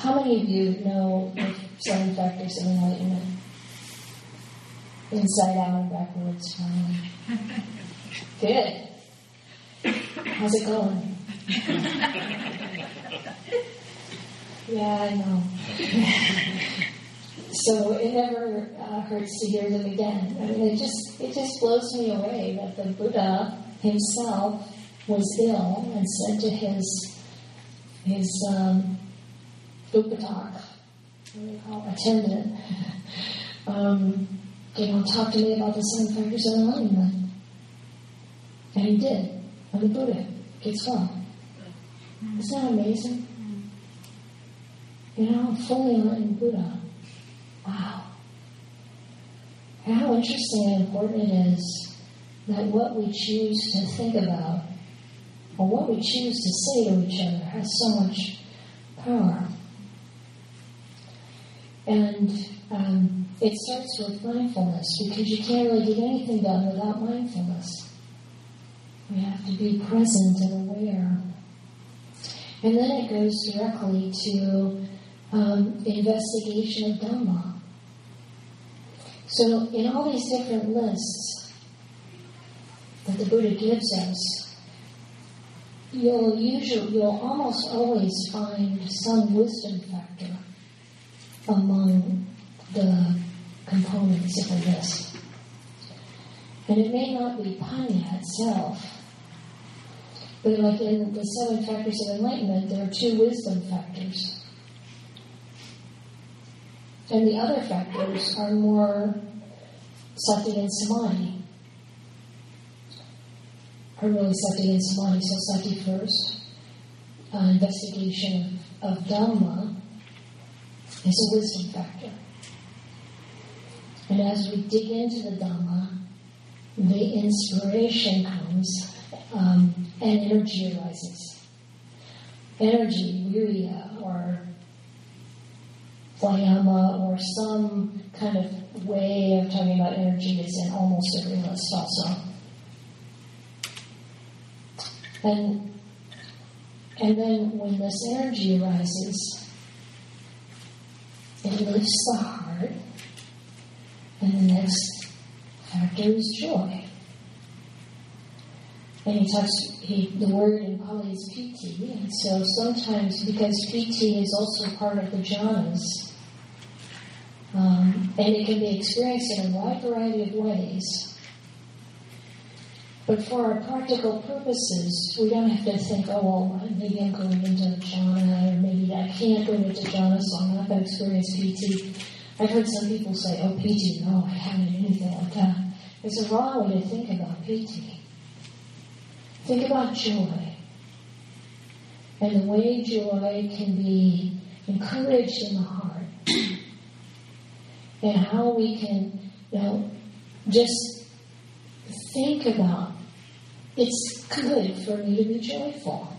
How many of you know factors of enlightenment? Inside out and backwards, finally. Good. How's it going? yeah, I know. so it never uh, hurts to hear them again. I mean, it just it just blows me away that the Buddha himself was ill and said to his his um, upatak, attendant, um, you know, talk to me about the seven factors of enlightenment. And he did. And the Buddha gets well. Isn't that amazing? You know, fully enlightened Buddha. Wow. How interesting and important it is that what we choose to think about or what we choose to say to each other has so much power. And um, it starts with mindfulness because you can't really get anything done without mindfulness. We have to be present and aware. And then it goes directly to um, investigation of Dhamma. So, in all these different lists that the Buddha gives us, you'll usually, you'll almost always find some wisdom factor among the components of the list. And it may not be panya itself, but like in the seven factors of enlightenment, there are two wisdom factors. And the other factors are more sati and samadhi. Are really sati and samadhi. So sati first, uh, investigation of, of Dhamma, is a wisdom factor. And as we dig into the Dhamma, the inspiration comes um, and energy arises. Energy, virya, or vayama, or some kind of way of talking about energy is in almost every list also. And, and then when this energy arises, it lifts the heart. And the next factor is joy. And he talks, he, the word in Pali is piti. And so sometimes, because piti is also part of the jhanas, um, and it can be experienced in a wide variety of ways. But for our practical purposes, we don't have to think, oh, well, maybe I'm going into jhana, or maybe I can't go into jhana, so I'm not going to experience piti. I've heard some people say, oh, piti, no, I haven't anything like that. It's a wrong way to think about piti. Think about joy. And the way joy can be encouraged in the heart. and how we can, you know, just think about it's good for me to be joyful.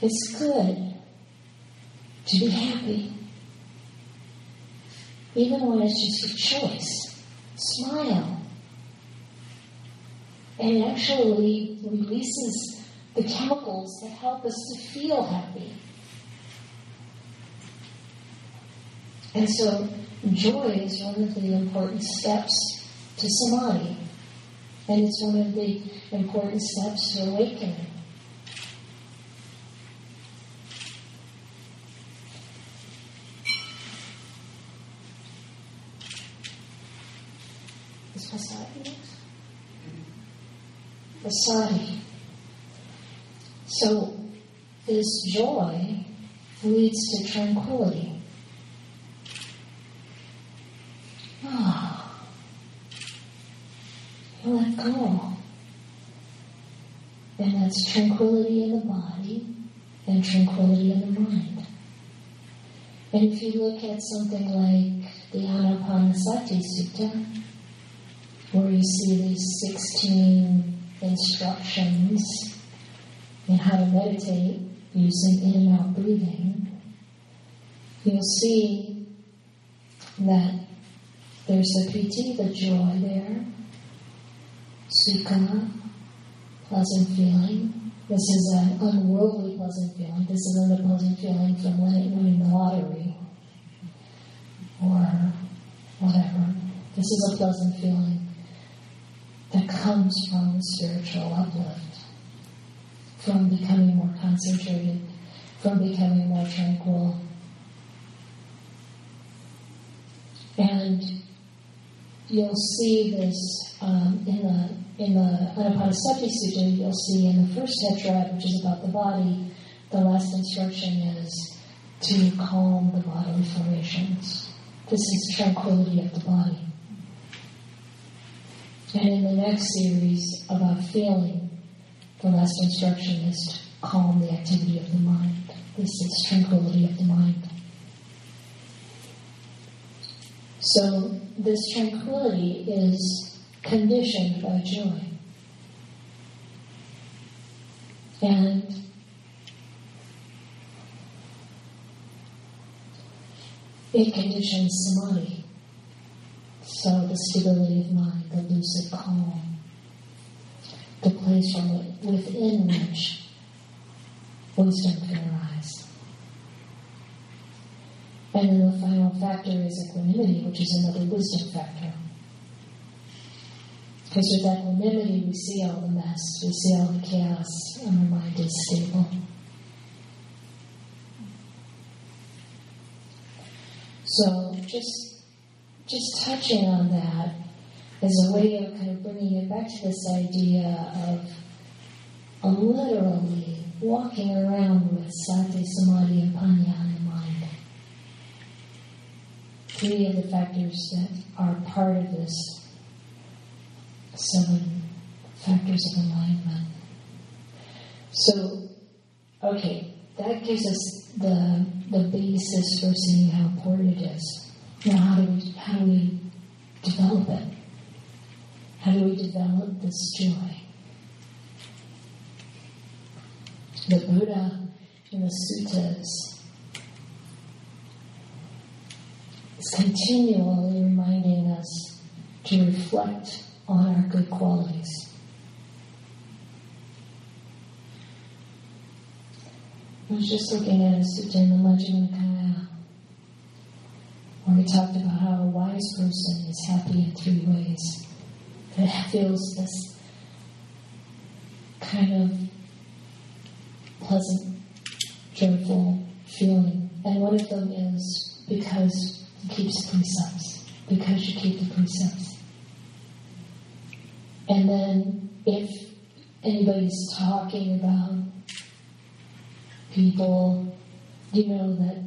It's good to be happy. Even when it's just a choice. Smile. And it actually releases the chemicals that help us to feel happy. And so joy is one of the important steps to samadhi. And it's one of the important steps to awakening. Is? passaddhi. So, this joy leads to tranquility. Let go. And that's tranquility in the body and tranquility in the mind. And if you look at something like the Anapanasati Sutta, where you see these 16 instructions in how to meditate using in and out breathing, you'll see that there's the piti, the joy there, sukha, pleasant feeling. This is an unworldly pleasant feeling. This isn't a pleasant feeling from winning the lottery or whatever. This is a pleasant feeling that comes from spiritual uplift, from becoming more concentrated, from becoming more tranquil. And you'll see this um, in the in the Anapanasati Sutta. You'll see in the first tetrad, which is about the body, the last instruction is to calm the bodily formations. This is tranquility of the body. And in the next series about feeling, the last instruction is to calm the activity of the mind. This is tranquility of the mind. So this tranquility is conditioned by joy. And it conditions samadhi. So the stability of mind, the lucid calm, the place from within which wisdom can arise. And then the final factor is equanimity, which is another wisdom factor. Because with equanimity, we see all the mess, we see all the chaos, and our mind is stable. So just just touching on that as a way of kind of bringing it back to this idea of, literally walking around with sati, samadhi, and panya. Three of the factors that are part of this seven factors of enlightenment. So, okay, that gives us the the basis for seeing how important it is. Now, how do we how do we develop it? How do we develop this joy? The Buddha in the suttas continually reminding us to reflect on our good qualities. I was just looking at a sutta in the Majjhima Nikaya where we talked about how a wise person is happy in three ways. It feels this kind of pleasant, joyful feeling. And one of them is because you keep the precepts, because you keep the precepts. And then if anybody's talking about people, you know, that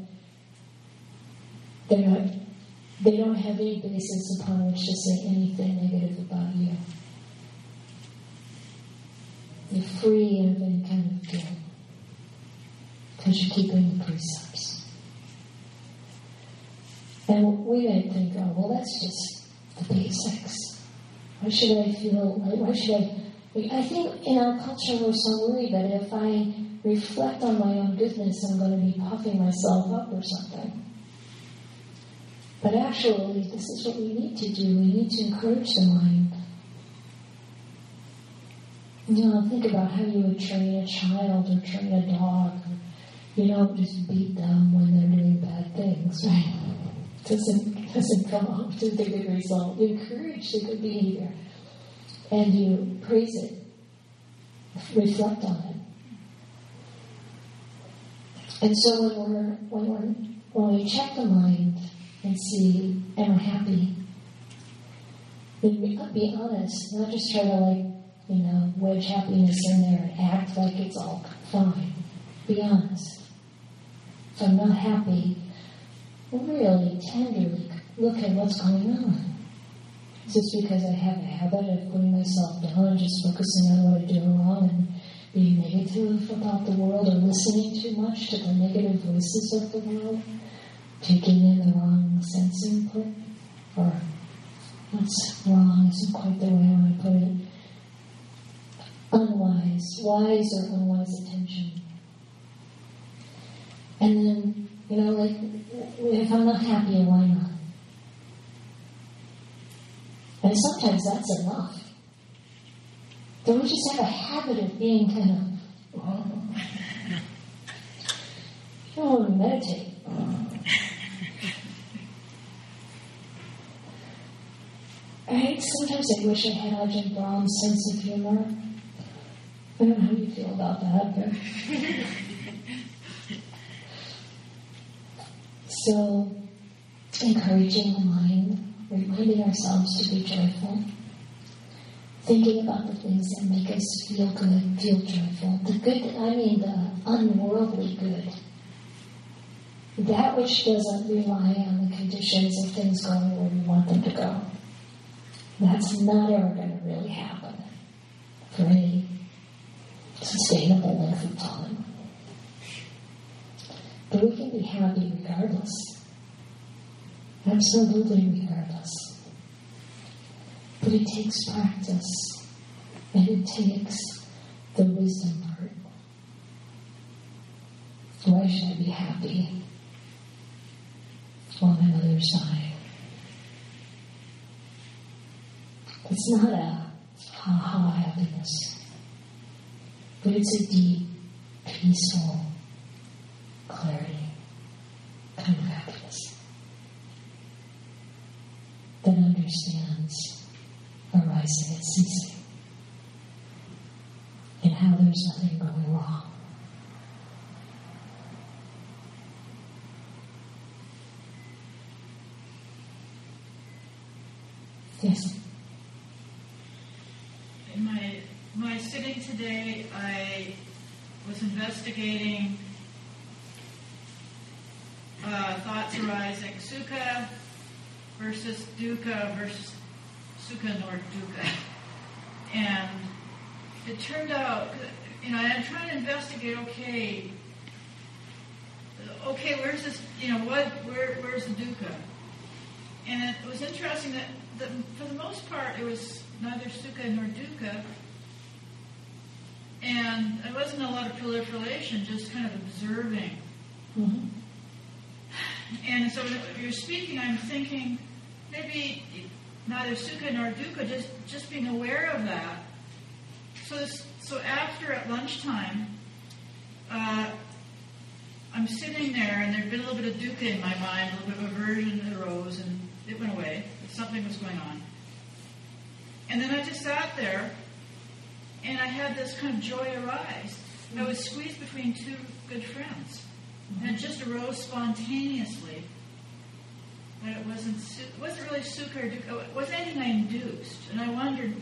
they're not, they don't have any basis upon which to say anything negative about you. You're free of any kind of guilt because you're keeping the precepts. And we might think, oh, well, that's just the basics. Why should I feel, why should I? I think in our culture we're so worried that if I reflect on my own goodness, I'm going to be puffing myself up or something. But actually, this is what we need to do. We need to encourage the mind. You know, think about how you would train a child or train a dog. You don't just beat them when they're doing bad things, right? Doesn't doesn't come up to the good result. You encourage the good behavior, and you praise it, reflect on it. And so when we're when we're when we check the mind and see am I happy, we be honest, not just try to like you know wedge happiness in there and act like it's all fine. Be honest. If I'm not happy, really tenderly look at what's going on. This because I have a habit of putting myself down just focusing on what I do wrong and being negative about the world or listening too much to the negative voices of the world, taking in the wrong sense input, or what's wrong isn't quite the way I want to put it. Unwise, wise or unwise attention. And then, you know, like, if I'm not happy, why not? And sometimes that's enough. Then we just have a habit of being kind of, Oh, meditate. I sometimes I wish I had Ajahn Brahm's sense of humor. I don't know how you feel about that, but so encouraging the mind, reminding ourselves to be joyful, thinking about the things that make us feel good, feel joyful. The good, I mean the unworldly good. That which doesn't rely on the conditions of things going where we want them to go. That's not ever going to really happen for any sustainable length of time. But we can be happy regardless. Absolutely regardless. But it takes practice and it takes the wisdom part. Why should I be happy on my mother's side? It's not a ha ha happiness, but it's a deep, peaceful clarity happiness that understands arising and ceasing and how there's nothing going wrong. Yes. In my my sitting today, I was investigating uh, thoughts arising sukha versus dukkha versus sukha nor dukkha, and it turned out, you know, I'm trying to investigate. Okay, okay, where's this? You know, what? Where? Where's the dukkha? And it was interesting that, that for the most part, it was neither sukha nor dukkha. And it wasn't a lot of proliferation, just kind of observing. Mm-hmm. And so when you're speaking, I'm thinking maybe neither sukha nor dukkha, just, just being aware of that. So, this, so after at lunchtime, uh, I'm sitting there, and there'd been a little bit of dukkha in my mind, a little bit of aversion arose, and it went away. Something was going on. And then I just sat there, and I had this kind of joy arise. I was squeezed between two good friends, and it just arose spontaneously. But it wasn't it wasn't really sukha or dukkha. It wasn't anything I induced, and I wondered,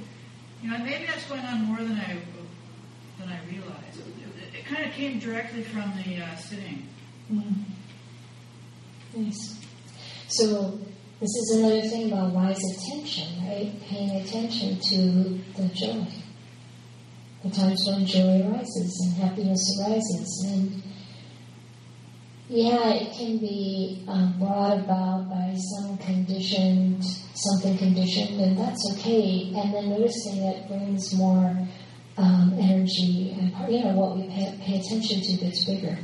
you know, maybe that's going on more than I than I realized. It, it kind of came directly from the uh, sitting. Mm. Nice. So this is another thing about wise attention, right? Paying attention to the joy. The times when joy arises and happiness arises. And yeah, it can be um, brought about by some conditioned, something conditioned, and that's okay. And then noticing it brings more um, energy, and you know what we pay, pay attention to gets bigger.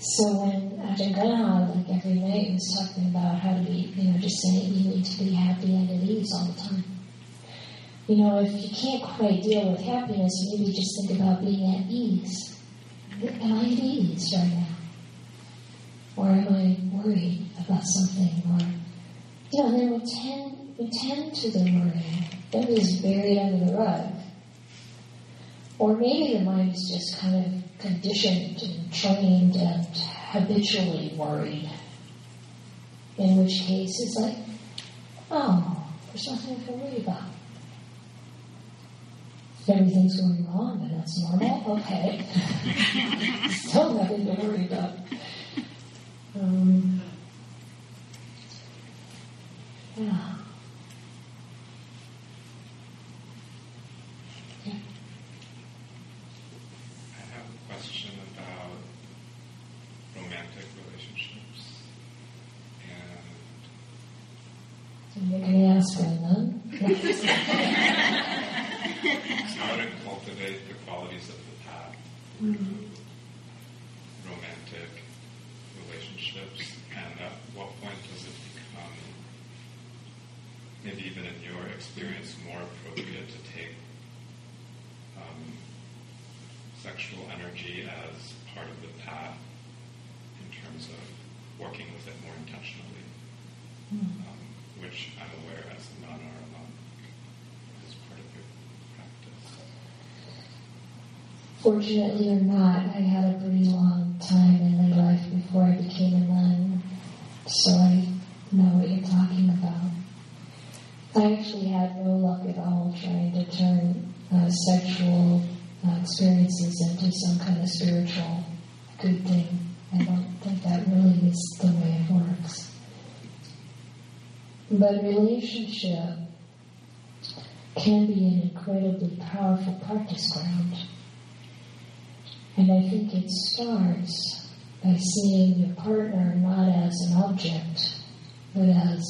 So when Ajahn Gunha, like every night, was talking about how to be, you know, just saying you need to be happy and at ease all the time. You know, if you can't quite deal with happiness, maybe just think about being at ease. Am I at ease right now? Or am I worried about something? Or, you know, and then we tend, we tend to the worry. That is buried under the rug. Or maybe the mind is just kind of conditioned and trained and habitually worried. In which case it's like, oh, there's nothing to worry about. Everything's going wrong, but that's normal. Okay. Still nothing to worry about. Um, yeah. I have a question about romantic relationships and So you're going to ask for a nun? how to cultivate the qualities of the path Mm-hmm. romantic relationships and at what point does it become maybe even in your experience more appropriate to take um, sexual energy as part of the path in terms of working with it more intentionally, um, which I'm aware as a non-RA monk is part of your practice. Fortunately or not, I had a pretty long time in my life before I became a nun, so I know what you're talking about. I actually had no luck at all trying to turn uh, sexual uh, experiences into some kind of spiritual good thing. I don't think that really is the way it works. But relationship can be an incredibly powerful practice ground. And I think it starts by seeing your partner not as an object, but as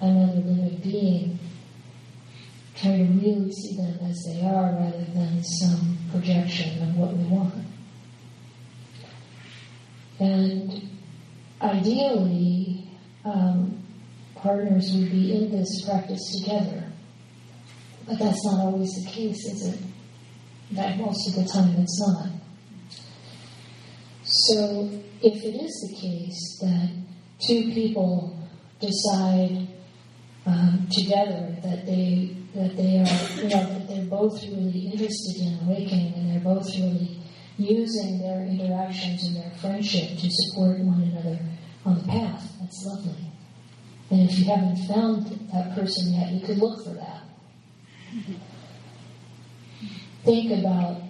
another living being, trying to really see them as they are rather than some projection of what we want. And ideally, um, partners would be in this practice together. But that's not always the case, is it? That most of the time it's not. So if it is the case that two people decide um, together that they that they are you know that they're both really interested in awakening and they're both really using their interactions and their friendship to support one another on the path. That's lovely. And if you haven't found that person yet, you could look for that. Think about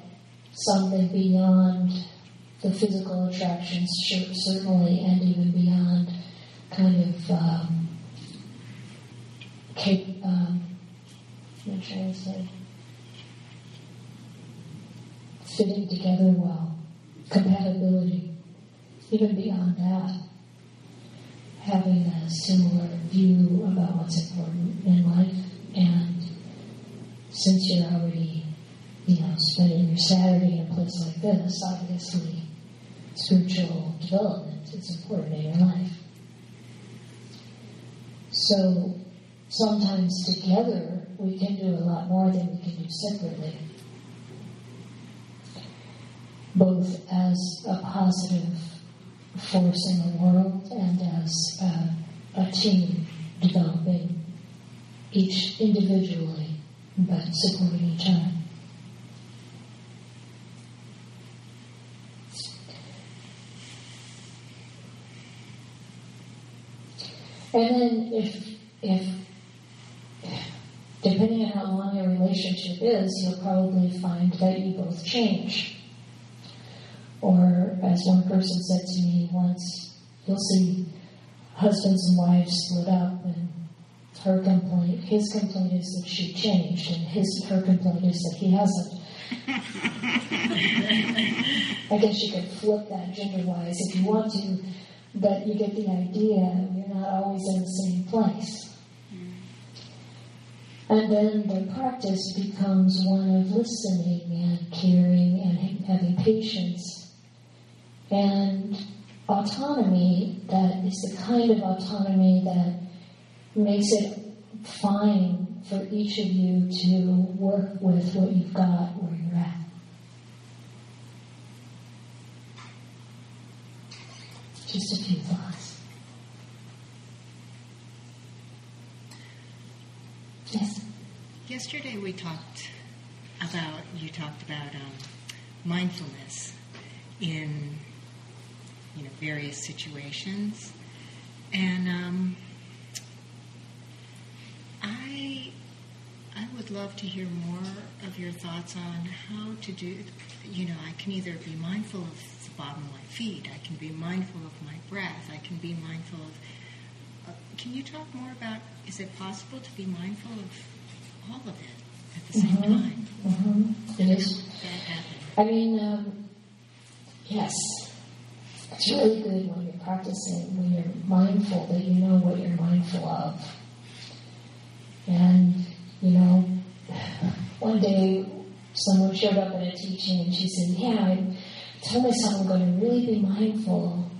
something beyond the physical attractions, certainly, and even beyond kind of um, cap- um, what say? Fitting together well, compatibility, even beyond that having a similar view about what's important in life. And since you're already, you know, spending your Saturday in a place like this, obviously spiritual development is important in your life. So sometimes together we can do a lot more than we can do separately. Both as a positive force in the world and as a, a team developing each individually but supporting each other. And then if if depending on how long your relationship is, you'll probably find that you both change. Or, as one person said to me once, you'll see husbands and wives split up, and her complaint, his complaint is that she changed, and his her complaint is that he hasn't. I guess you could flip that gender-wise if you want to, but you get the idea. You're not always in the same place. Mm. And then the practice becomes one of listening and caring and having patience and autonomy that is the kind of autonomy that makes it fine for each of you to work with what you've got where you're at. Just a few thoughts. Yes. Yesterday we talked about, you talked about um, mindfulness in you know, various situations. And um, I, I would love to hear more of your thoughts on how to do, you know, I can either be mindful of the bottom of my feet, I can be mindful of my breath, I can be mindful of, uh, can you talk more about, is it possible to be mindful of all of it at the same mm-hmm. time? Mm-hmm. It is. I mean, um, yes, it's really good when you're practicing, when you're mindful, that you know what you're mindful of. And, you know, one day someone showed up at a teaching and she said, Yeah, I told myself I'm going to really be mindful.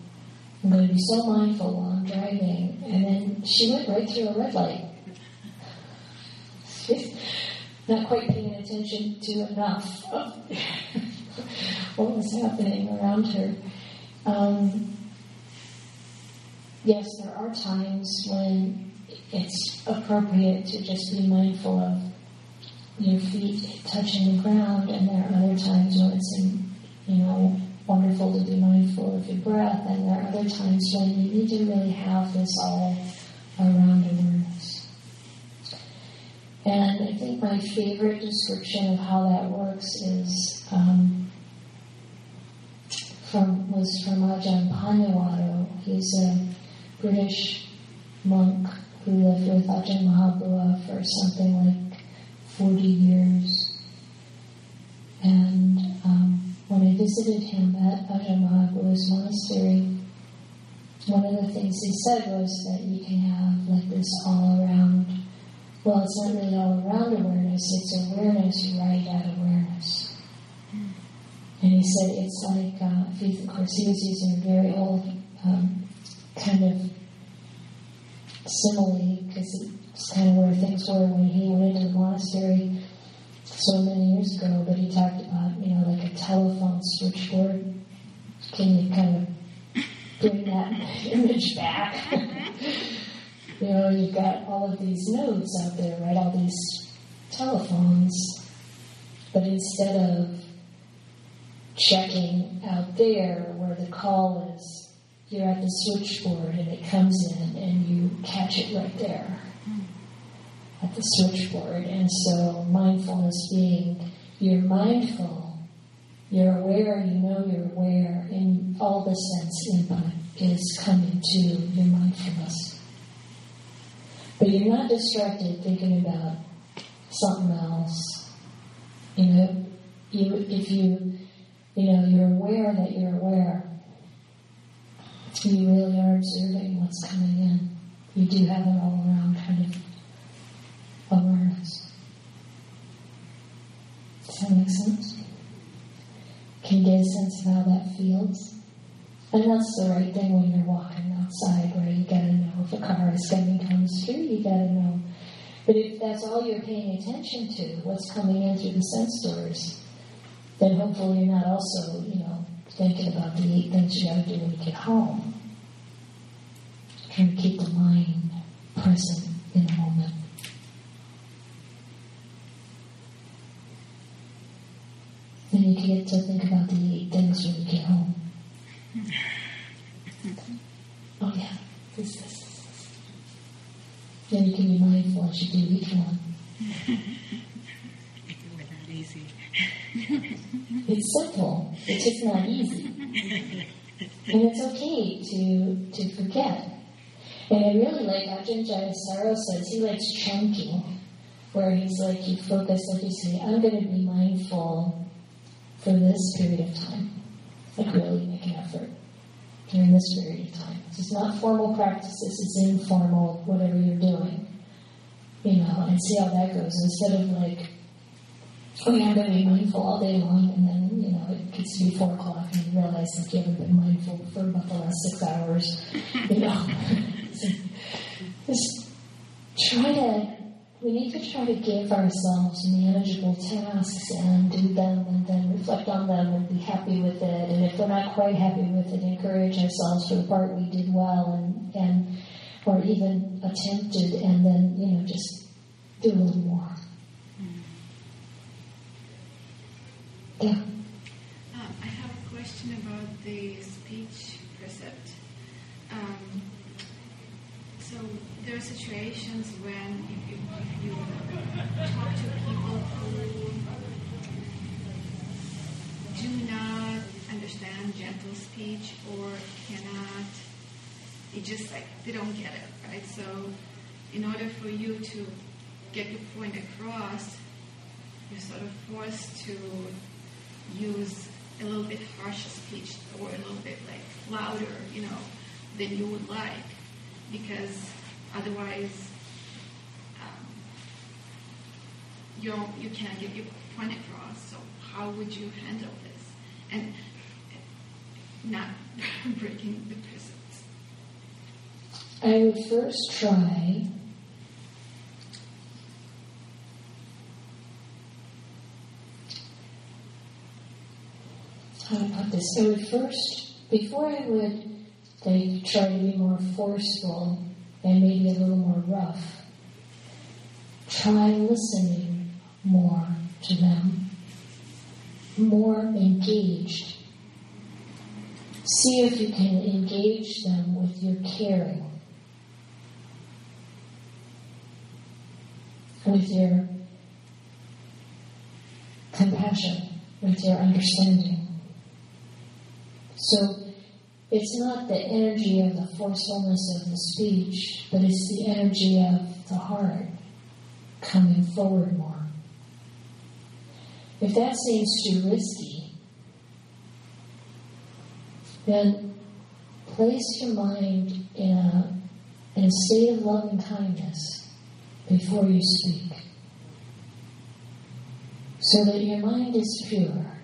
I'm going to be so mindful while I'm driving. And then she went right through a red light. She's not quite paying attention to enough. what was happening around her. Um, yes, there are times when it's appropriate to just be mindful of your feet touching the ground, and there are other times when it's, you know, wonderful to be mindful of your breath, and there are other times when you need to really have this all around awareness. And I think my favorite description of how that works is um, from was from Ajahn Pannavaddho. He's a British monk who lived with Ajahn Mahabua for something like 40 years. And um, when I visited him at Ajahn Mahabua's monastery, one of the things he said was that you can have like this all around, well, it's not really all around awareness, it's awareness right at awareness. And he said it's like, uh, of course, he was using a very old um, kind of simile because it's kind of where things were when he went into the monastery so many years ago. But he talked about, you know, like a telephone switchboard. Can you kind of bring that image back. you know, you've got all of these nodes out there, right? All these telephones. But instead of checking out there where the call is, you're at the switchboard and it comes in and you catch it right there at the switchboard. And so mindfulness being you're mindful you're aware, you know you're aware, and all the sense input is coming to your mindfulness. But you're not distracted thinking about something else. You know, you, if you, you know, you're aware that you're aware, you really are observing what's coming in. You do have an all around kind of awareness. Does that make sense? Can you get a sense of how that feels? And that's the right thing when you're walking outside, where you gotta know if a car is coming down the street, you gotta know. But if that's all you're paying attention to, what's coming in through the sense doors, then hopefully you're not also, you know, thinking about the eight things you gotta do when you get home. Trying to keep the mind present in the moment. Then you can get to think about the eight things when you get home. Oh yeah, this. Then you can be mindful as you do each one. If it were that easy. It's simple. It's just not easy. And it's okay to to forget. And I really like Ajahn Jayasaro says he likes chunking, where he's like you focus, like you say, I'm going to be mindful for this period of time. Like really make an effort during this period of time. This is not formal practices, it's informal, whatever you're doing. You know, and see how that goes. Instead of like, oh yeah, I'm going to be mindful all day long, and then, you know, it gets to be four o'clock and you realize that you haven't been mindful for about the last six hours. You know, just try to we need to try to give ourselves manageable tasks and do them and then reflect on them and be happy with it. And if we're not quite happy with it, encourage ourselves for the part we did well and, and or even attempted and then, you know, just do a little more. Mm. Yeah. Question about the speech precept. Um, so there are situations when if you, if you talk to people who do not understand gentle speech or cannot, it just like they don't get it, right? So in order for you to get your point across, you're sort of forced to use a little bit harsher speech or a little bit like louder, you know, than you would like because otherwise um, you you can't get your point across. So how would you handle this and not breaking the precepts? I would first try this. I would first, before I would like try to be more forceful and maybe a little more rough, try listening more to them, more engaged. See if you can engage them with your caring, with your compassion, with your understanding. So it's not the energy of the forcefulness of the speech, but it's the energy of the heart coming forward more. If that seems too risky, then place your mind in a, in a state of loving kindness before you speak so that your mind is pure.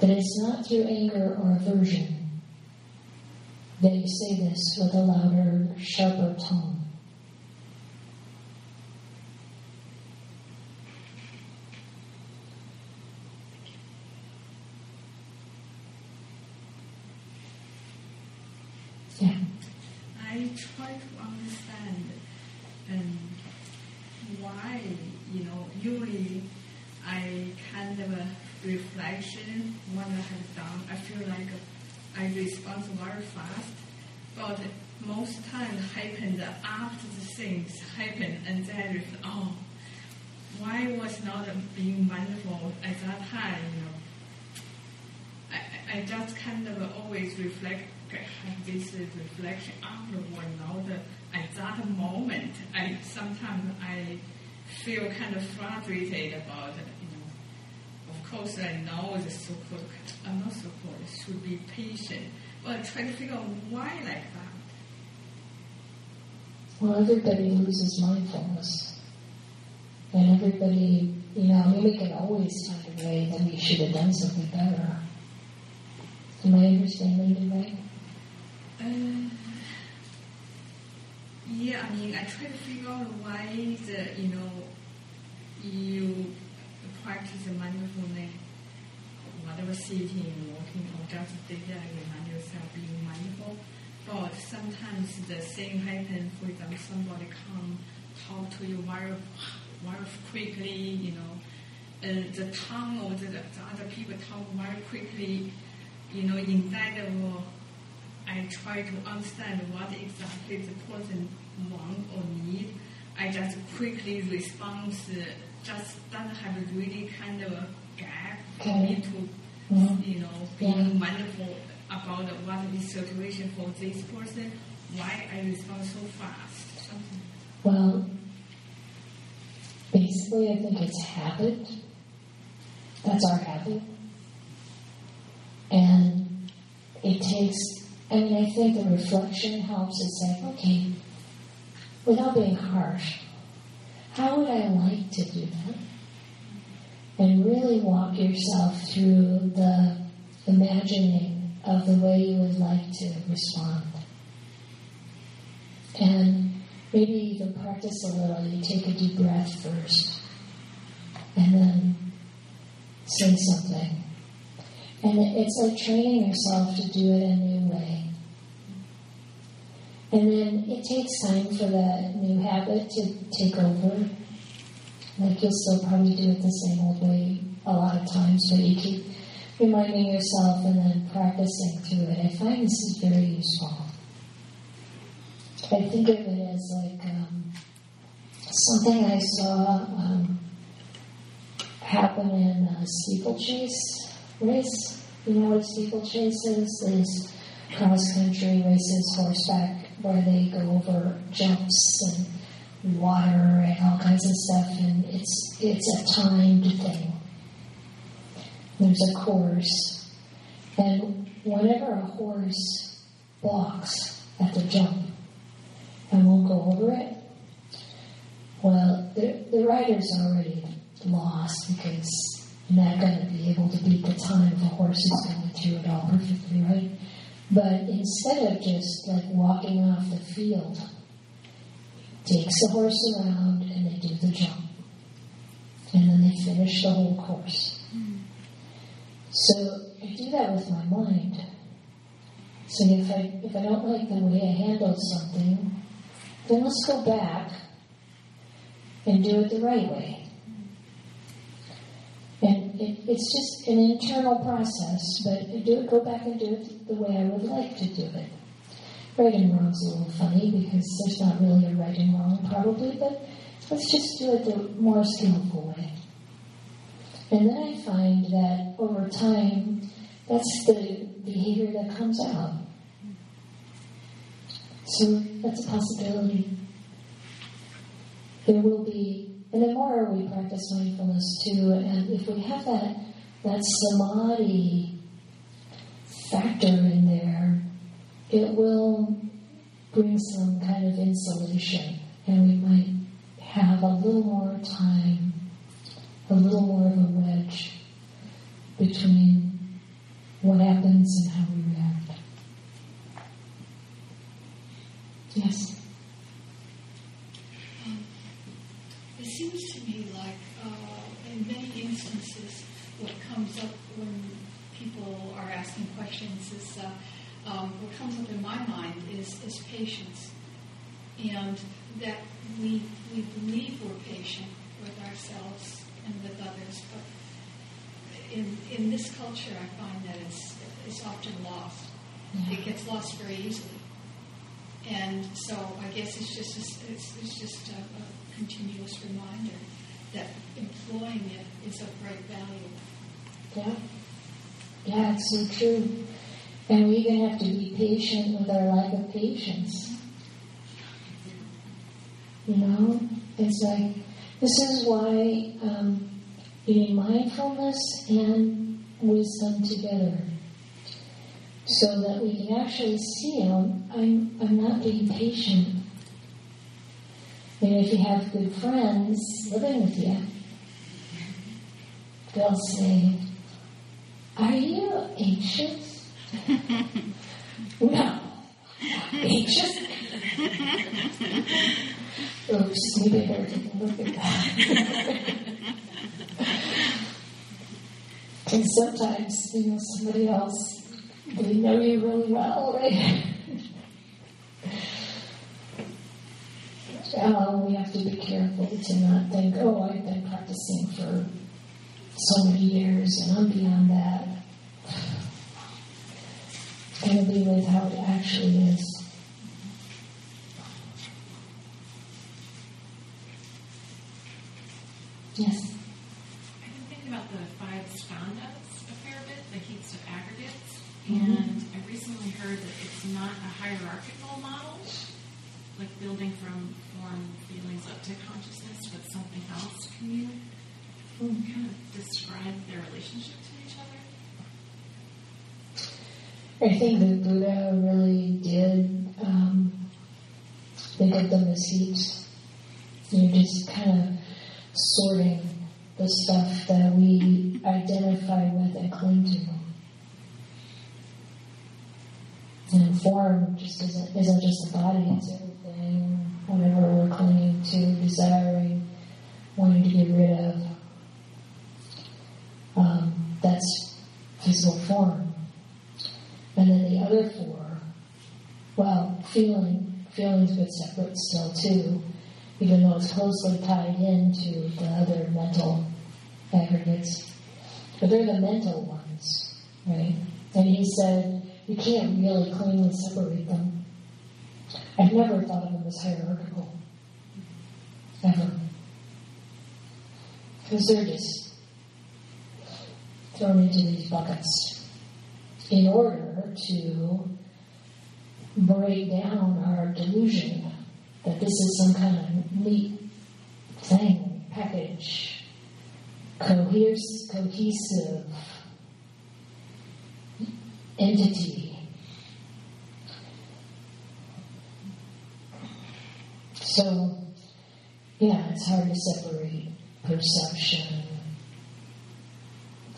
That it's not through anger or aversion that you say this with a louder, sharper tone. Yeah. I try to understand um, why, you know, usually I kind of a reflection what I have done. I feel like I respond very fast, but most times happens after the things happen and then oh, why was not being mindful at that time, you know. I, I just kind of always reflect, have this reflection afterward, not at that moment. I sometimes I feel kind of frustrated about it, course, I know the so-called, I'm not so-called, should be patient, but I try to figure out why like that. Well, everybody loses mindfulness. And everybody, you know, I mean, we can always find a way that we should have done something better. Am I understanding you right? Uh, yeah, I mean, I try to figure out why the, you know, you practice mindfulness, whatever sitting, walking, or just there, remind yourself being mindful. But sometimes the same happens, for example, somebody come talk to you very, very quickly, you know, uh, the tongue or the, the other people talk very quickly, you know, instead of I try to understand what exactly the person want or need. I just quickly respond, uh, just don't have a really kind of a gap for me to, Mhm. you know, being mindful about what is the situation for this person, why I respond so fast. Something. Well, basically, I think it's habit. That's our habit. And it takes, I mean, I think the reflection helps. It's like, okay, without being harsh, how would I like to do that? And really walk yourself through the imagining of the way you would like to respond. And maybe even practice a little. You take a deep breath first, and then say something. And it's like training yourself to do it a new way. And then it takes time for that new habit to take over. Like you'll still probably do it the same old way a lot of times, but you keep reminding yourself and then practicing through it. I find this is very useful. I think of it as like um, something I saw um, happen in a steeplechase race. You know what steeplechase is? Is cross country races, horseback, where they go over jumps and water and all kinds of stuff, and it's it's a timed thing. There's a course, and whenever a horse balks at the jump and won't go over it, well, the, the rider's already lost because you're not going to be able to beat the time the horse is going through it all perfectly, right? But instead of just like walking off the field, takes the horse around and they do the jump. And then they finish the whole course. So I do that with my mind. So if I if I don't like the way I handle something, then let's go back and do it the right way. It, it's just an internal process, but do go back and do it the way I would like to do it. Right and wrong's a little funny because there's not really a right and wrong, probably, but let's just do it the more skillful way. And then I find that over time, that's the behavior that comes out. So that's a possibility. There will be, and the more we practice mindfulness too, and if we have that that samadhi factor in there, it will bring some kind of insulation, and we might have a little more time, a little more of a wedge between what happens and how we react. Yes. Um, it seems to me like, uh, in many instances, what comes up when people are asking questions is uh, um, what comes up in my mind is, is patience. And that we, we believe we're patient with ourselves and with others, but in, in this culture, I find that it's, it's often lost. Yeah. It gets lost very easily. And so I guess it's just a, it's, it's just a, a continuous reminder that employing it is of great value. Yeah. Yeah, it's so true. And we even have to be patient with our lack of patience. You know, it's like this is why um, need mindfulness and wisdom together, so that we can actually see them. I'm I'm not being patient. And if you have good friends living with you, they'll say, "Are you anxious?" no, anxious. Oops, I better look at that. and sometimes, you know, somebody else, they know you really well, right? Uh, we have to be careful to not think, oh, I've been practicing for so many years and I'm beyond that. It's going to be with how it actually is. Yes. I've been thinking about the five skandhas a fair bit, the heaps of aggregates, Mhm. and I recently heard that it's not a hierarchical model, like building from form feelings up to consciousness, but something else. Can you kind of describe their relationship to each other? I think the Buddha really did um, think of them as heaps. You're just kind of sorting the stuff that we identify with and cling to. And form just isn't, isn't just the body, it's everything, whatever we're clinging to, desiring, wanting to get rid of. Um, that's physical form. And then the other four, well, feeling, feeling's bit separate still too, even though it's closely tied into the other mental aggregates. But they're the mental ones, right? And he said, you can't really cleanly separate them. I've never thought of them as hierarchical. Ever. Because they're just thrown into these buckets in order to break down our delusion that this is some kind of neat thing, package, cohes- cohesive entity. So, yeah, it's hard to separate perception,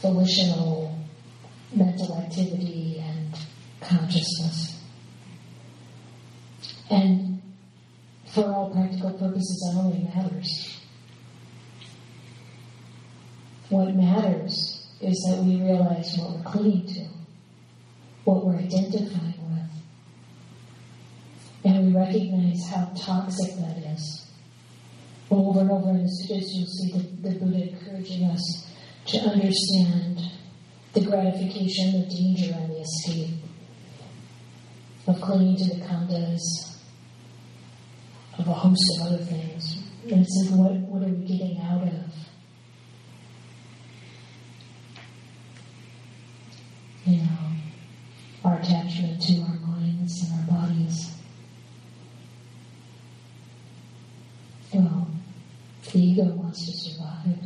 volitional mental activity and consciousness. And for all practical purposes, that only matters. What matters is that we realize what we're clinging to, what we're identifying with. And we recognize how toxic that is. Over and over in the sutras, you'll see the, the Buddha encouraging us to understand the gratification, the danger, and the escape of clinging to the khandhas, of a host of other things. And it's like, what, what are we getting out of? You know, our attachment to our minds and our bodies. Well, the ego wants to survive.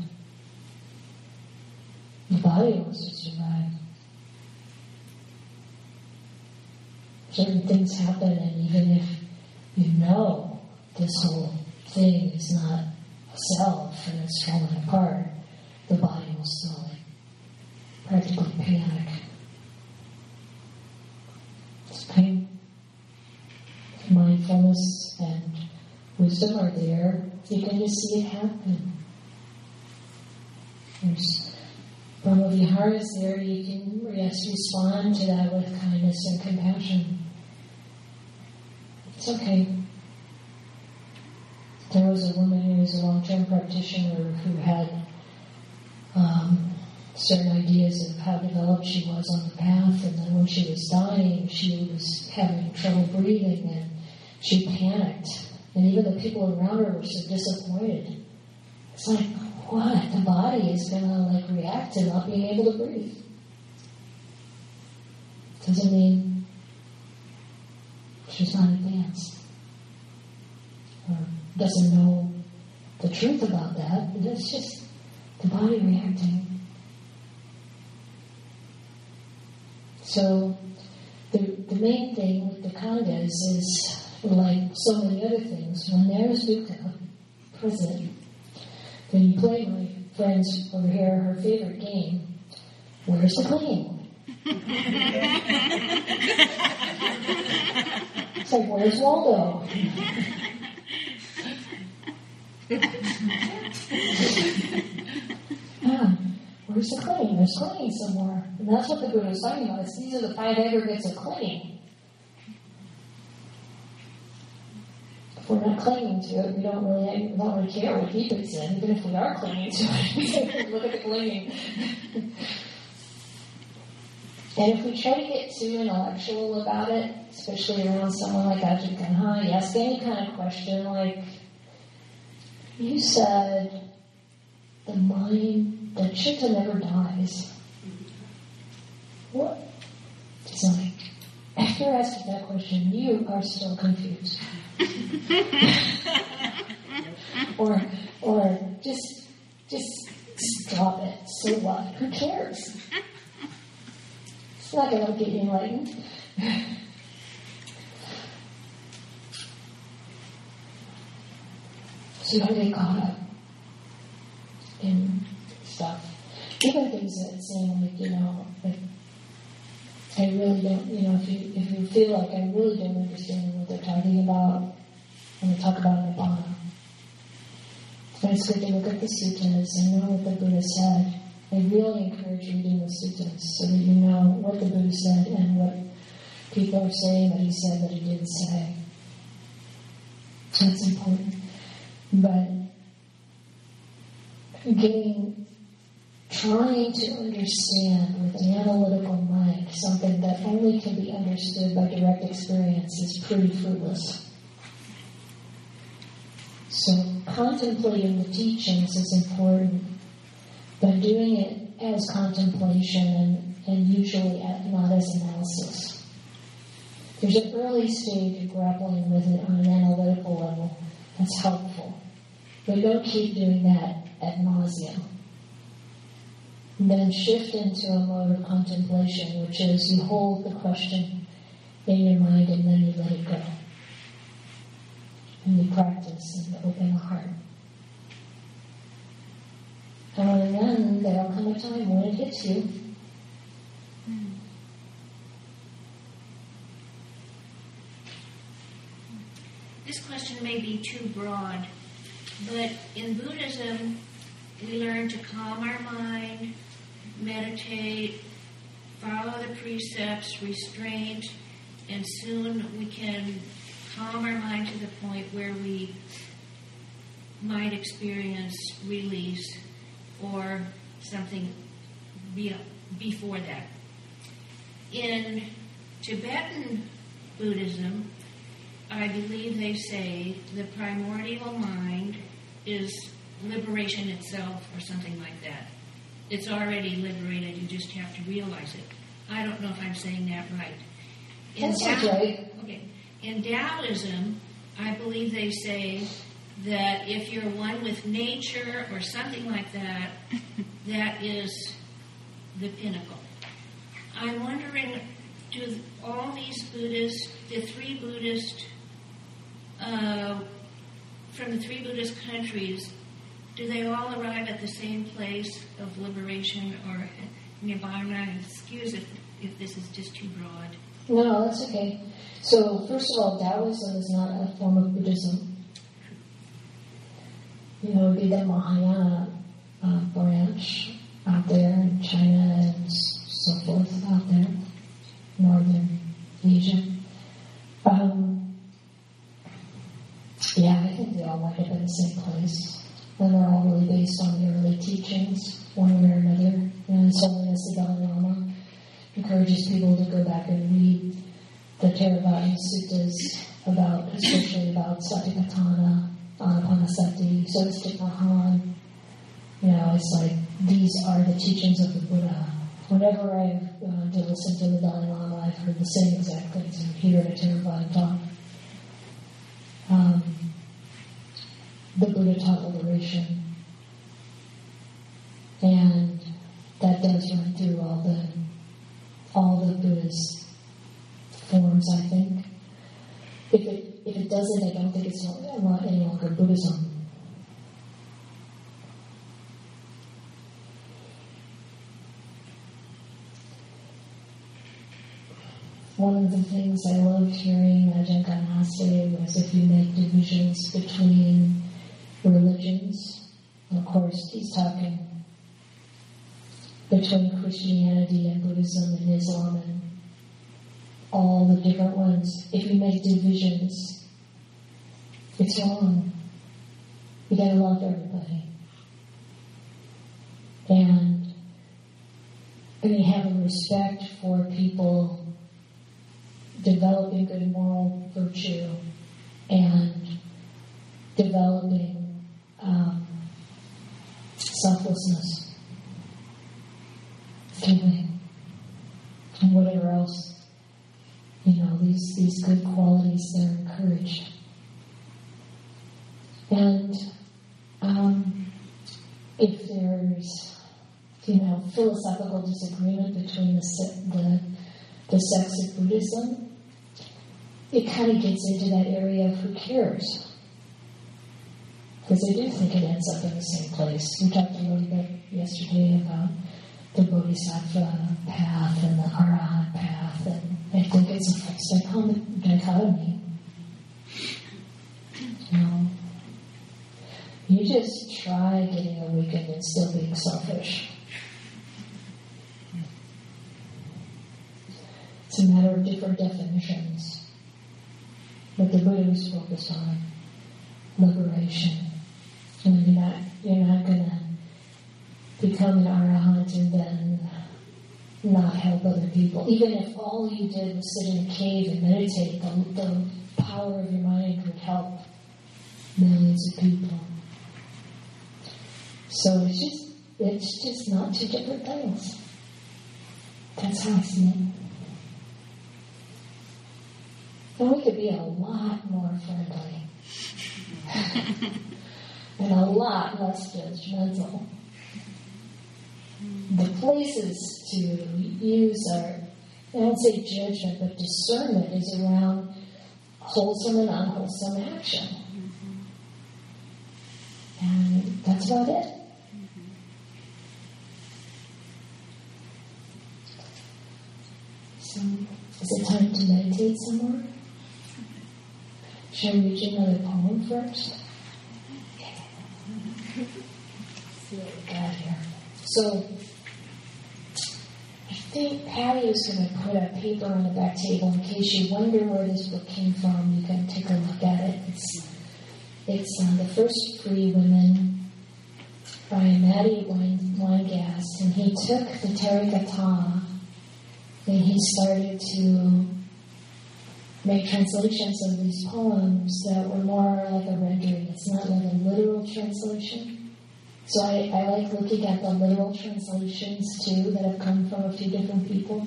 The body wants to survive. Certain things happen, and even if you know this whole thing is not a self and it's falling apart, the body will still like practically panic. It's pain. Mindfulness and wisdom are there. You can just see it happen. There's Brahma is there. You can yes, respond to that with kindness and compassion. It's okay. There was a woman who was a long-term practitioner who had um, certain ideas of how developed she was on the path, and then when she was dying, she was having trouble breathing, and she panicked, and even the people around her were so disappointed. It's like, what? The body is gonna like react to not being able to breathe. Doesn't mean she's not advanced or doesn't know the truth about that. It's just the body reacting. So the, the main thing with the khandhas is like so many other things, when there's dukkha present, then you play my friends over here her favorite game, Where's the Queen? it's like, where's Waldo? yeah, where's the clinging? There's clinging somewhere. And that's what the Buddha is talking about. These are the five aggregates of clinging. We're not clinging to it, we don't really, don't really care what deep it's in, even if we are clinging to it. Look at the clinging. And if we try to get too intellectual about it, especially around someone like Ajahn Kanha, you ask any kind of question like, you said the mind, the chitta never dies. What? It's like, after asking that question, you are still confused. or, or just, just stop it. So what? Who cares? It's not going to get you enlightened. So don't get caught up in stuff. Even things that seem like, you know, like I really don't, you know, if you if you feel like I really don't understand what they're talking about when they talk about Nibbana, then it's good to look at the suttas and know what the Buddha said. I really encourage reading the suttas so that you know what the Buddha said and what people are saying that he said that he didn't say. That's important. But getting, trying to understand with an analytical mind something that only can be understood by direct experience is pretty fruitless. So contemplating the teachings is important, but doing it as contemplation and, and usually not as analysis. There's an early stage of grappling with it on an analytical level that's helpful. But don't keep doing that ad nauseum. Then shift into a mode of contemplation, which is you hold the question in your mind and then you let it go. And you practice and open the heart. And then there'll come a time when it hits you. This question may be too broad, but in Buddhism, we learn to calm our mind, meditate, follow the precepts, restraint, and soon we can calm our mind to the point where we might experience release or something be- before that. In Tibetan Buddhism, I believe they say the primordial mind is liberation itself or something like that. It's already liberated, you just have to realize it. I don't know if I'm saying that right. In That sounds Tao- right. Okay. In Taoism, I believe they say that if you're one with nature or something like that, that is the pinnacle. I'm wondering, do all these Buddhists, the three Buddhist, uh, from the three Buddhist countries, do they all arrive at the same place of liberation or nirvana? Excuse if, if this is just too broad. No, that's okay. So, first of all, Taoism is not a form of Buddhism. You know, be Mahayana uh, branch out there in China and s- so forth out there, northern Asia. Um, yeah, I think they all wind up in the same And they're all really based on the early teachings, one way or another. And His Holiness the Dalai Lama encourages people to go back and read the Theravada suttas about, especially about Satipatthana, Anapanasati, Satipatthana. You know, it's like these are the teachings of the Buddha. Whenever I've uh, to listen to the Dalai Lama, I've heard the same exact things and hear a Theravada talk. Um, the Buddha taught liberation. And that does run through all the all the Buddhist forms, I think. If it if it doesn't, I don't think it's any longer Buddhism. One of the things I loved hearing Ajahn Kana say was if you make divisions between religions, of course he's talking between Christianity and Buddhism and Islam and all the different ones. If you make divisions, it's wrong. You gotta love everybody. And I having respect for people developing good moral virtue and developing um, selflessness, giving, and whatever else. You know, these, these good qualities, they're encouraged. And um, if there's, you know, philosophical disagreement between the, the, the sects of Buddhism, it kind of gets into that area of who cares. Because I do think it ends up in the same place. We talked a little bit yesterday about the Bodhisattva path and the Arahant path, and I think it's a dichom- dichotomy. You know, you just try getting awakened and still being selfish. It's a matter of different definitions. But the Buddha was focused on liberation. And you're not, you're not to become an arahant and then not help other people. Even if all you did was sit in a cave and meditate, the, the power of your mind would help millions of people. So it's just, it's just not two different things. That's how I see it. And we could be a lot more friendly. And a lot less judgmental. The places to use our, I don't say judgment, but discernment is around wholesome and unwholesome action. And that's about it. So, is it time to meditate some more? Shall we read another poem first? So, I think Patty is going to put a paper on the back table in case you wonder where this book came from. You can take a look at it. It's it's uh, the first free women by Matty Weingast, and he took the Therigatha and he started to make translations of these poems that were more like a rendering. It's not like a literal translation. So I, I like looking at the literal translations too that have come from a few different people.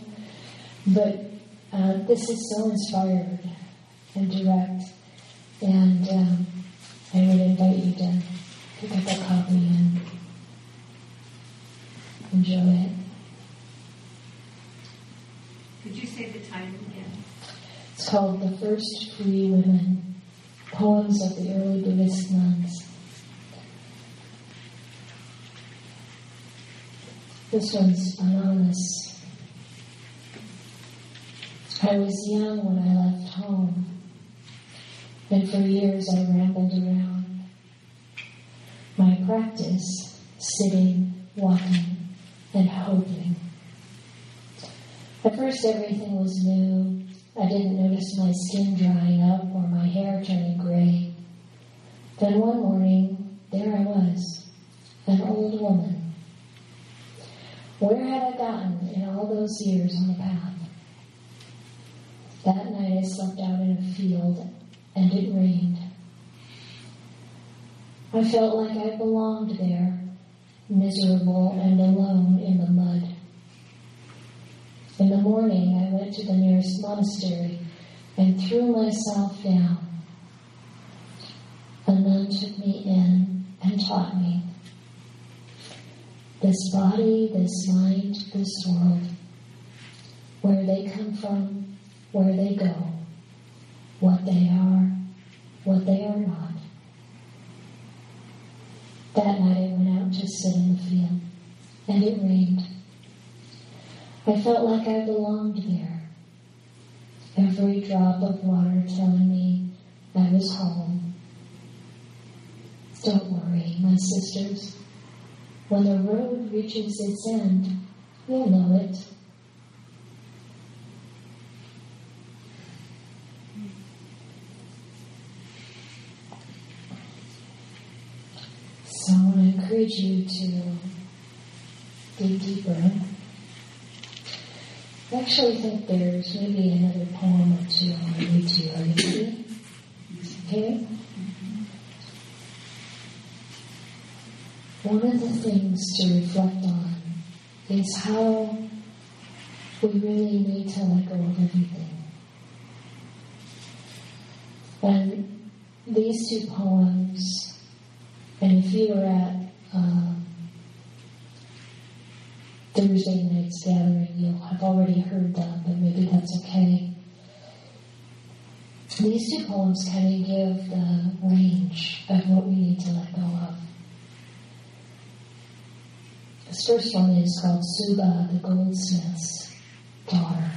But uh, this is so inspired and direct. And um, I would invite you to pick up a copy and enjoy it. Could you say the title again? It's called The First Free Women Poems of the Early Buddhist Nuns. This one's anonymous. I was young when I left home, and for years I rambled around. My practice, sitting, walking, and hoping. At first everything was new. I didn't notice my skin drying up or my hair turning gray. Then one morning, there I was, an old woman where had I gotten in all those years on the path? That night I slept out in a field and it rained. I felt like I belonged there, miserable and alone in the mud. In the morning I went to the nearest monastery and threw myself down. A nun took me in and taught me this body, this mind, this world, where they come from, where they go, what they are, what they are not. That night I went out to sit in the field, and it rained. I felt like I belonged there. Every drop of water telling me I was home. Don't worry, my sisters. When the road reaches its end, you'll know it. So I want to encourage you to dig deeper. I actually think there's maybe another poem or two I want to read to you. Are you ready? Okay? one of the things to reflect on is how we really need to let go of everything. And these two poems, and if you were at um, Thursday night's gathering, you'll have already heard them, but maybe that's okay. These two poems kind of give the range of what we need to let go of. This first one is called Subha, the goldsmith's daughter.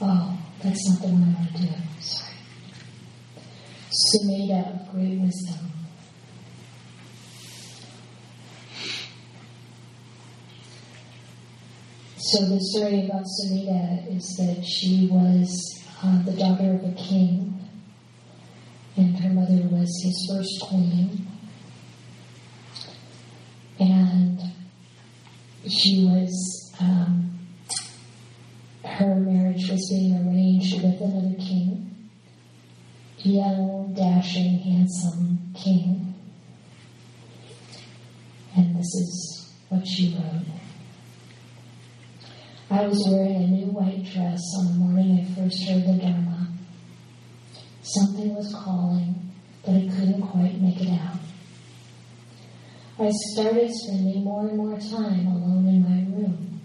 Oh, that's not the one I want to do. Sorry. Sumedha of great wisdom. So the story about Sumedha is that she was uh, the daughter of a king, and her mother was his first queen. And she was, um, her marriage was being arranged with another king, young, dashing, handsome king. And this is what she wrote. I was wearing a new white dress on the morning I first heard the Dharma. Something was calling, but I couldn't quite make it out. I started spending more and more time alone in my room.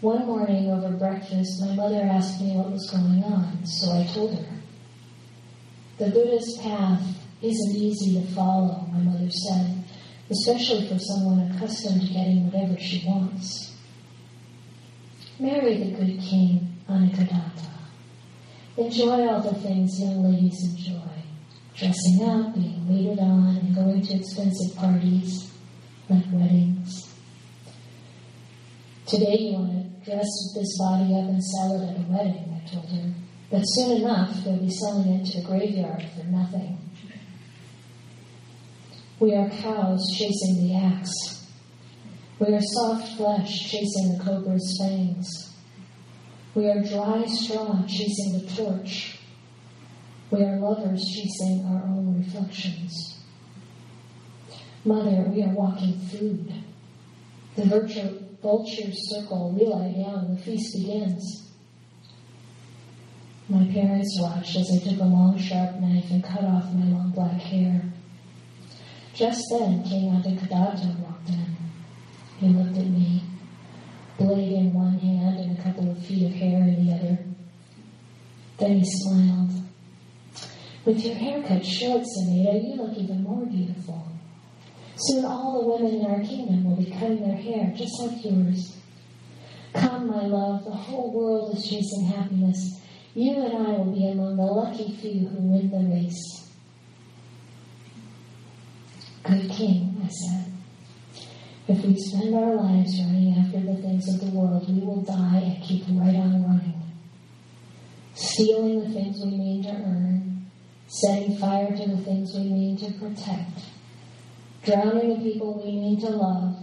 One morning over breakfast, my mother asked me what was going on, so I told her. The Buddha's path isn't easy to follow, my mother said, especially for someone accustomed to getting whatever she wants. Marry the good king, Anekadatta. Enjoy all the things young ladies enjoy dressing up, being waited on, and going to expensive parties like weddings. Today you want to dress this body up and sell it at a wedding, I told her. But soon enough, they'll be selling it to the graveyard for nothing. We are cows chasing the axe. We are soft flesh chasing the cobra's fangs. We are dry straw chasing the torch. We are lovers chasing our own reflections. Mother, we are walking food. The vulture vultures circle, we lie down, the feast begins. My parents watched as I took a long, sharp knife and cut off my long black hair. Just then, King Adikadatta walked in. He looked at me, blade in one hand and a couple of feet of hair in the other. Then he smiled. With your haircut short, Sumedha, you look even more beautiful. Soon all the women in our kingdom will be cutting their hair just like yours. Come, my love, the whole world is chasing happiness. You and I will be among the lucky few who win the race. Good king, I said. If we spend our lives running after the things of the world, we will die and keep right on running. Stealing the things we mean to earn, setting fire to the things we mean to protect, drowning the people we mean to love,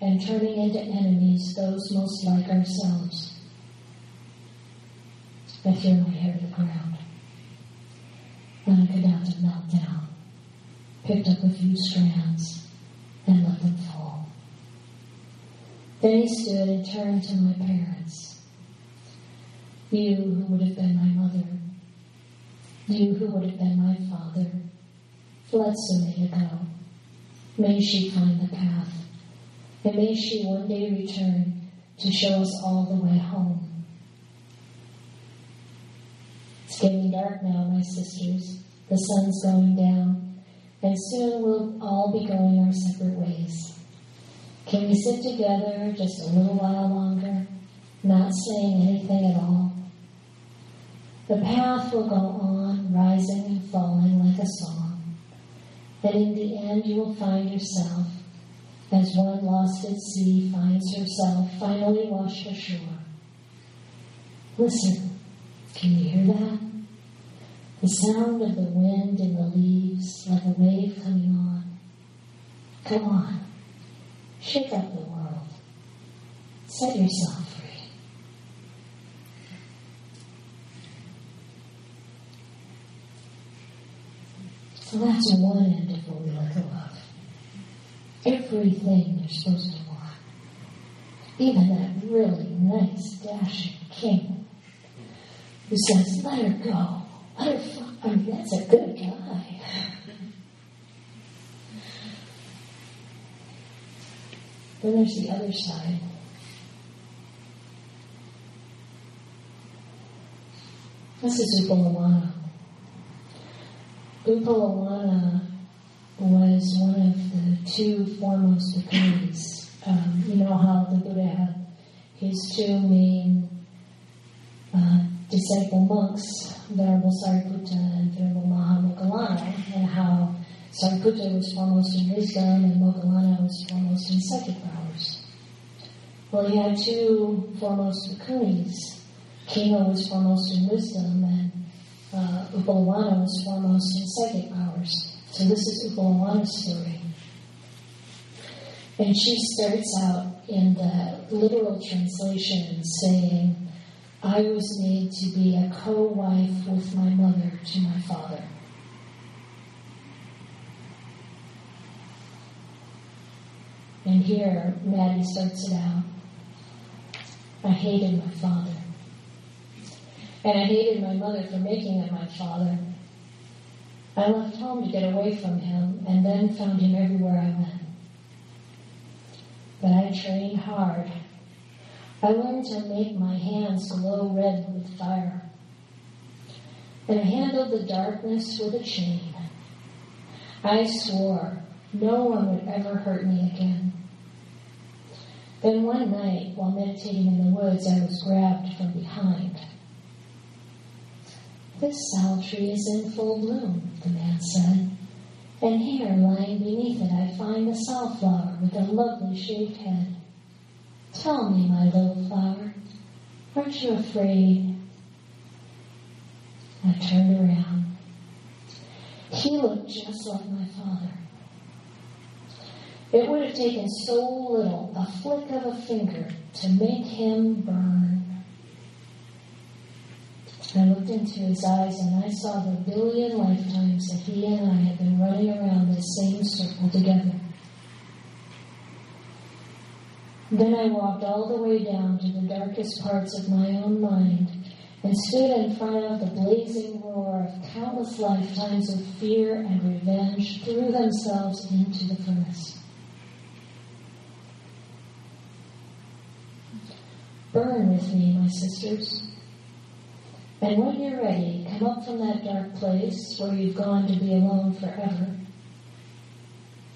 and turning into enemies those most like ourselves. I threw my hair to the ground. Then I could not melt down, picked up a few strands, and let them fall. Then he stood and turned to my parents. You who would have been my mother, you who would have been my father, let Sumedha go. May she find the path, and may she one day return to show us all the way home. It's getting dark now, my sisters. The sun's going down, and soon we'll all be going our separate ways. Can we sit together just a little while longer, not saying anything at all? The path will go on, rising and falling like a song, and in the end you will find yourself, as one lost at sea finds herself finally washed ashore. Listen, can you hear that? The sound of the wind in the leaves like a wave coming on. Come on, shake up the world. Set yourself free. So that's one end of what we like to love. Everything you're supposed to want. Even that really nice, dashing king who says, let her go. Let her fuck. I mean, that's a good guy. Then there's the other side. This is Uppalavanna. Uppalavanna was one of the two foremost bhikkhunis. Um, you know how the Buddha had his two main uh, disciple monks, Venerable Sariputta and Venerable Mahamoggallana, and how Sariputta was foremost in wisdom and Moggallana was foremost in psychic powers. Well, he had two foremost bhikkhunis. Khema was foremost in wisdom, and uh, Uppalavanna was foremost in psychic powers. So this is Uppalavanna's story. And she starts out in the literal translation saying, I was made to be a co-wife with my mother to my father. And here, Matty starts it out. I hated my father. And I hated my mother for making him my father. I left home to get away from him and then found him everywhere I went. But I trained hard. I learned to make my hands glow red with fire. And I handled the darkness with a chain. I swore no one would ever hurt me again. Then one night, while meditating in the woods, I was grabbed from behind. This sal tree is in full bloom, the man said, and here, lying beneath it, I find a flower with a lovely shaved head. Tell me, my little flower, Aren't you afraid? I turned around. He looked just like my father. It would have taken so little, a flick of a finger, to make him burn. I looked into his eyes and I saw the billion lifetimes that he and I had been running around the same circle together. Then I walked all the way down to the darkest parts of my own mind and stood in front of the blazing roar of countless lifetimes of fear and revenge threw themselves into the furnace. Burn with me, my sisters. And when you're ready, come up from that dark place where you've gone to be alone forever.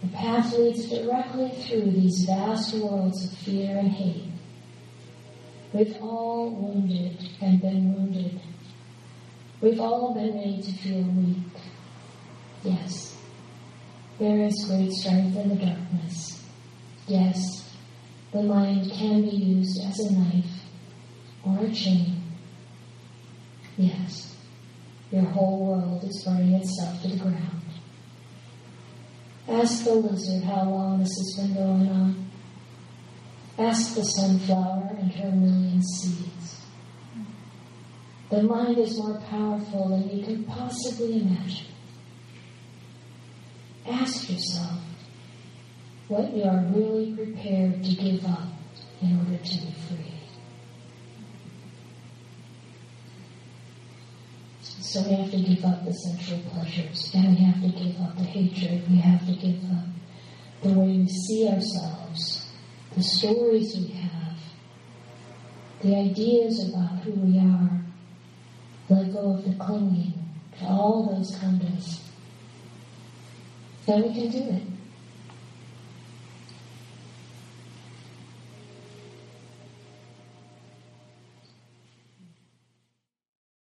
The path leads directly through these vast worlds of fear and hate. We've all wounded and been wounded. We've all been made to feel weak. Yes, there is great strength in the darkness. Yes, the mind can be used as a knife or a chain. Yes, your whole world is burning itself to the ground. Ask the lizard how long this has been going on. Ask the sunflower and her million seeds. The mind is more powerful than you can possibly imagine. Ask yourself what we are really prepared to give up in order to be free. So we have to give up the sensual pleasures, and we have to give up the hatred. We have to give up the way we see ourselves, the stories we have, the ideas about who we are. Let go of the clinging to all those khandhas. Then we can do it.